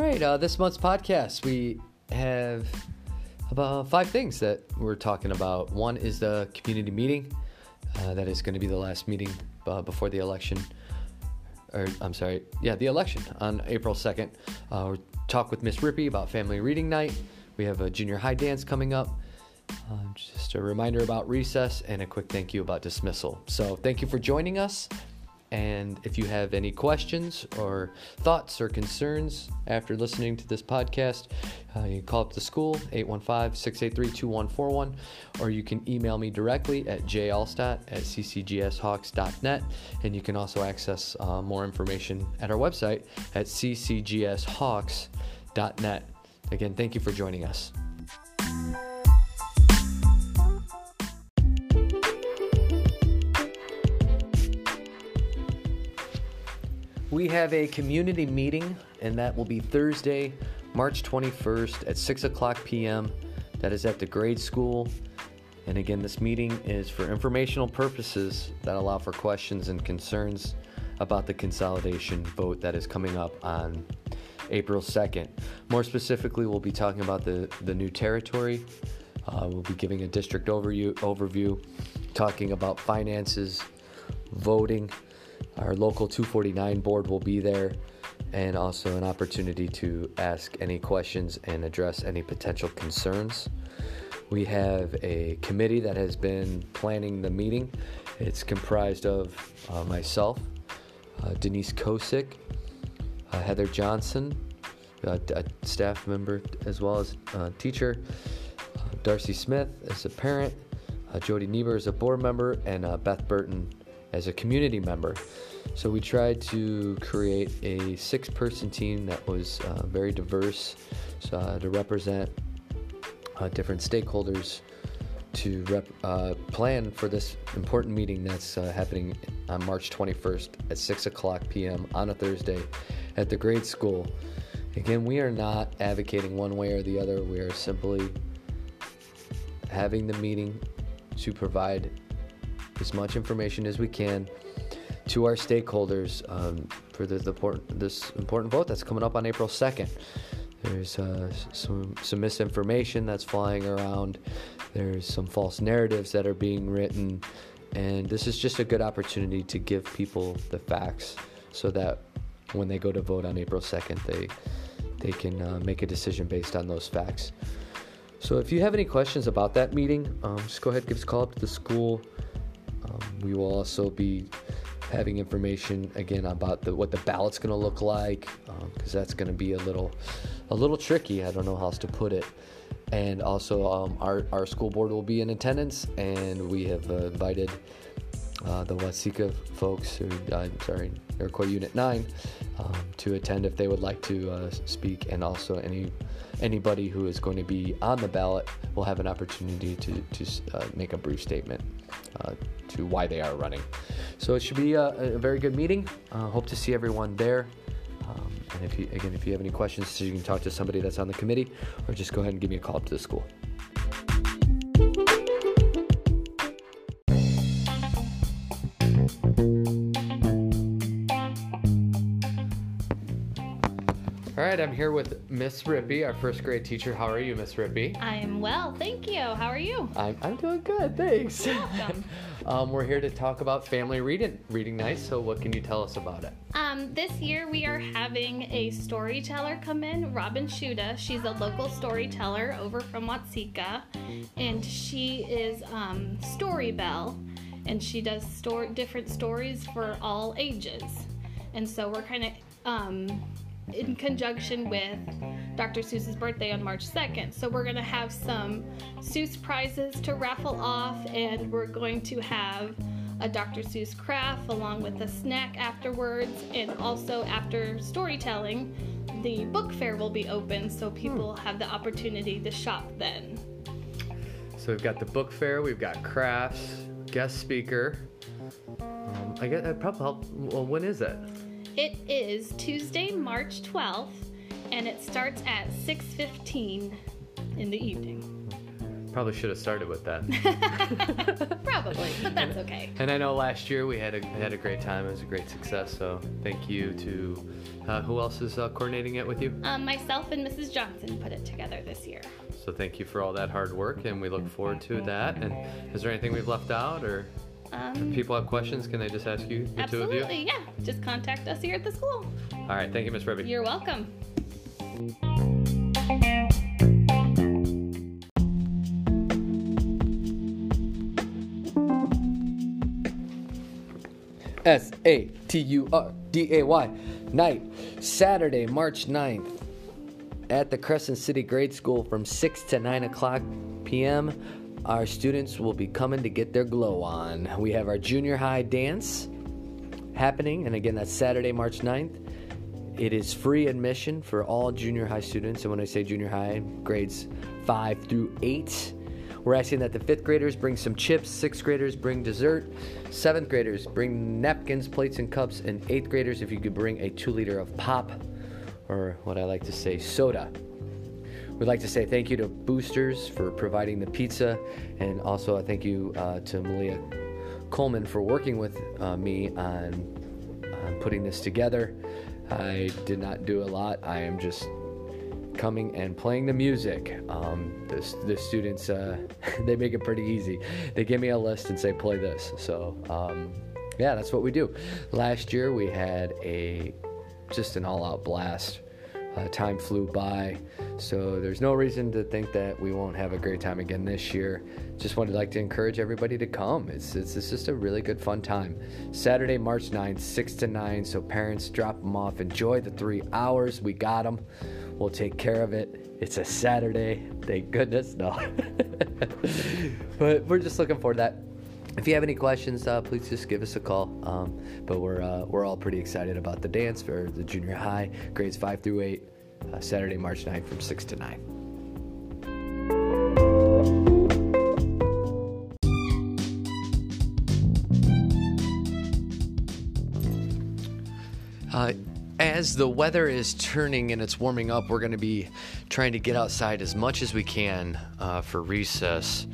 right, uh, this month's podcast, we have about five things that we're talking about. One is the community meeting. Uh, that is going to be the last meeting uh, before the election. Or, I'm sorry, yeah, the election on April 2nd. Uh, we'll talk with Miss Rippey about family reading night. We have a junior high dance coming up. Uh, just a reminder about recess and a quick thank you about dismissal. So, thank you for joining us. And if you have any questions or thoughts or concerns after listening to this podcast, uh, you can call up the school, 815 683 2141, or you can email me directly at jallstott at ccgshawks.net. And you can also access uh, more information at our website at ccgshawks.net. Again, thank you for joining us. We have a community meeting, and that will be Thursday, March 21st at 6 o'clock p.m. That is at the grade school. And again, this meeting is for informational purposes that allow for questions and concerns about the consolidation vote that is coming up on April 2nd. More specifically, we'll be talking about the, the new territory. Uh, we'll be giving a district overview, overview, talking about finances, voting our local 249 board will be there and also an opportunity to ask any questions and address any potential concerns. We have a committee that has been planning the meeting. It's comprised of uh, myself, uh, Denise Kosick, uh, Heather Johnson, uh, a staff member as well as a teacher, uh, Darcy Smith as a parent, uh, Jody Niebuhr as a board member, and Beth Burton as a community member. So we tried to create a six person team that was uh, very diverse so, uh, to represent uh, different stakeholders to rep, uh, plan for this important meeting that's happening on March 21st at 6 o'clock p.m. on a Thursday at the grade school. Again, we are not advocating one way or the other. We are simply having the meeting to provide as much information as we can to our stakeholders um, for the, the this important vote that's coming up on April 2nd. There's uh, some, some misinformation that's flying around. There's some false narratives that are being written. And this is just a good opportunity to give people the facts so that when they go to vote on April 2nd, they, they can uh, make a decision based on those facts. So if you have any questions about that meeting, um, just go ahead give us a call up to the school. We will also be having information again about the, what the ballot's going to look like because um, that's going to be a little a little tricky. I don't know how else to put it. And also, um, our, our school board will be in attendance, and we have uh, invited uh, the Watseka folks, who I'm sorry, Iroquois Unit 9, um, to attend if they would like to uh, speak, and also any anybody who is going to be on the ballot will have an opportunity to, to uh, make a brief statement uh, to why they are running. So it should be a, a very good meeting. Uh, hope to see everyone there. Um, and if you, again, if you have any questions, you can talk to somebody that's on the committee, or just go ahead and give me a call up to the school. All right, I'm here with Miss Rippey, our first grade teacher. How are you, Miss Rippey? I'm well, thank you. How are you? I'm, I'm doing good, thanks. Welcome. um, we're here to talk about family reading reading night. So, what can you tell us about it? Um, this year we are having a storyteller come in, Robin Shuda. She's a local storyteller over from Watseka, and she is um, Story Bell, and she does store different stories for all ages. And so we're kind of um, in conjunction with Dr. Seuss's birthday on March 2nd. So we're going to have some Seuss prizes to raffle off, and we're going to have a Dr. Seuss craft along with a snack afterwards, and also after storytelling, the book fair will be open so people hmm. have the opportunity to shop then. So we've got the book fair, we've got crafts, guest speaker. Um, I guess that probably help. Well, when is it? It is Tuesday, March 12th, and it starts at 6:15 in the evening. Probably should have started with that. Probably. but that's okay. And I know last year we had a had a great time. It was a great success. So thank you to uh, who else is uh, coordinating it with you. Um, myself and Mrs. Johnson put it together this year. So thank you for all that hard work, and we look forward to that. And is there anything we've left out, or Um, if people have questions, can they just ask you, the two of you? absolutely, yeah. Just contact us here at the school. All right. Thank you, Miss Rippey. You're welcome. S A T U R D A Y night, Saturday, March 9th, at the Crescent City Grade School from 6 to 9 o'clock p.m. Our students will be coming to get their glow on. We have our junior high dance happening, and again, that's Saturday, March 9th. It is free admission for all junior high students, and when I say junior high, grades 5 through 8. We're asking that the fifth graders bring some chips, sixth graders bring dessert, seventh graders bring napkins, plates, and cups, and eighth graders, if you could bring a two liter of pop, or what I like to say, soda. We'd like to say thank you to Boosters for providing the pizza, and also a thank you uh, to Malia Coleman for working with uh, me on, putting this together. I did not do a lot. I am just coming and playing the music. Um, the, the students, uh, they make it pretty easy. They give me a list and say, play this. So, um, yeah, that's what we do. Last year we had a just an all out blast. Uh, time flew by, so there's no reason to think that we won't have a great time again this year. Just wanted to like to encourage everybody to come. It's, it's, it's just a really good fun time. Saturday, March 9th, 6 to 9, so parents drop them off. Enjoy the three hours. We got them. We'll take care of it. It's a Saturday. Thank goodness. No. but we're just looking forward to that. If you have any questions, uh, please just give us a call. Um, but we're uh, we're all pretty excited about the dance for the junior high, grades five through eight, uh, Saturday, March 9th from six to nine. Uh, as the weather is turning and it's warming up, we're going to be trying to get outside as much as we can uh, for recess.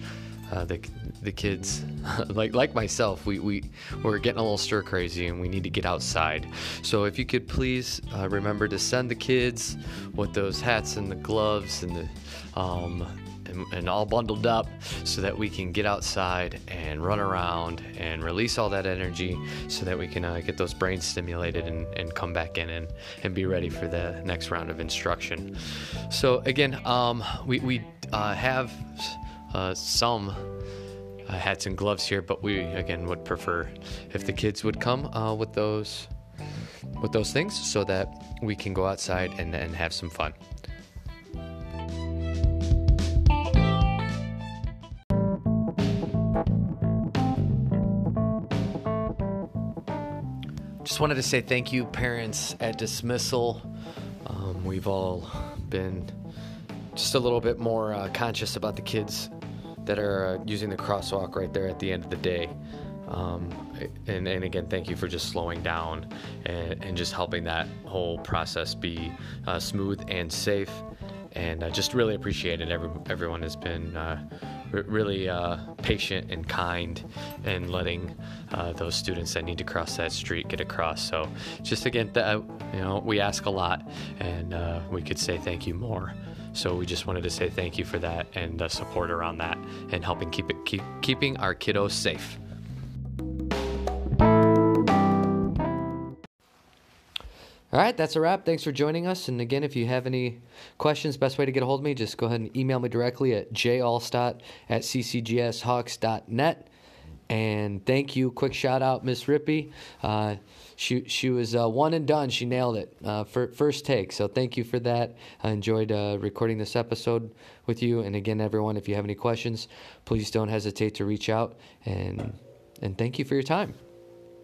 Uh, the the kids, like like myself, we we we're getting a little stir crazy and we need to get outside. So if you could please uh, remember to send the kids with those hats and the gloves and the um, and, and all bundled up so that we can get outside and run around and release all that energy so that we can uh, get those brains stimulated and, and come back in and, and be ready for the next round of instruction. So, again, um, we, we uh, have uh, some uh, hats and gloves here, but we, again, would prefer if the kids would come uh, with those. With those things, so that we can go outside and, and have some fun. Just wanted to say thank you, parents at dismissal. Um, we've all been just a little bit more uh, conscious about the kids that are uh, using the crosswalk right there at the end of the day. Um, and, and again, thank you for just slowing down and, and just helping that whole process be uh, smooth and safe. And I just really appreciate it. Every, everyone has been uh, r- really uh, patient and kind and letting uh, those students that need to cross that street get across. So, just again, th- you know, we ask a lot, and uh, we could say thank you more. So we just wanted to say thank you for that and the support around that and helping keep it keep keeping our kiddos safe. All right, that's a wrap. Thanks for joining us. And again, if you have any questions, best way to get a hold of me, just go ahead and email me directly at jallstott at ccgshawks.net. And thank you. Quick shout out, Miss Rippey. Uh, she she was uh, one and done. She nailed it uh, for first take. So thank you for that. I enjoyed uh, recording this episode with you. And again, everyone, if you have any questions, please don't hesitate to reach out. And and thank you for your time.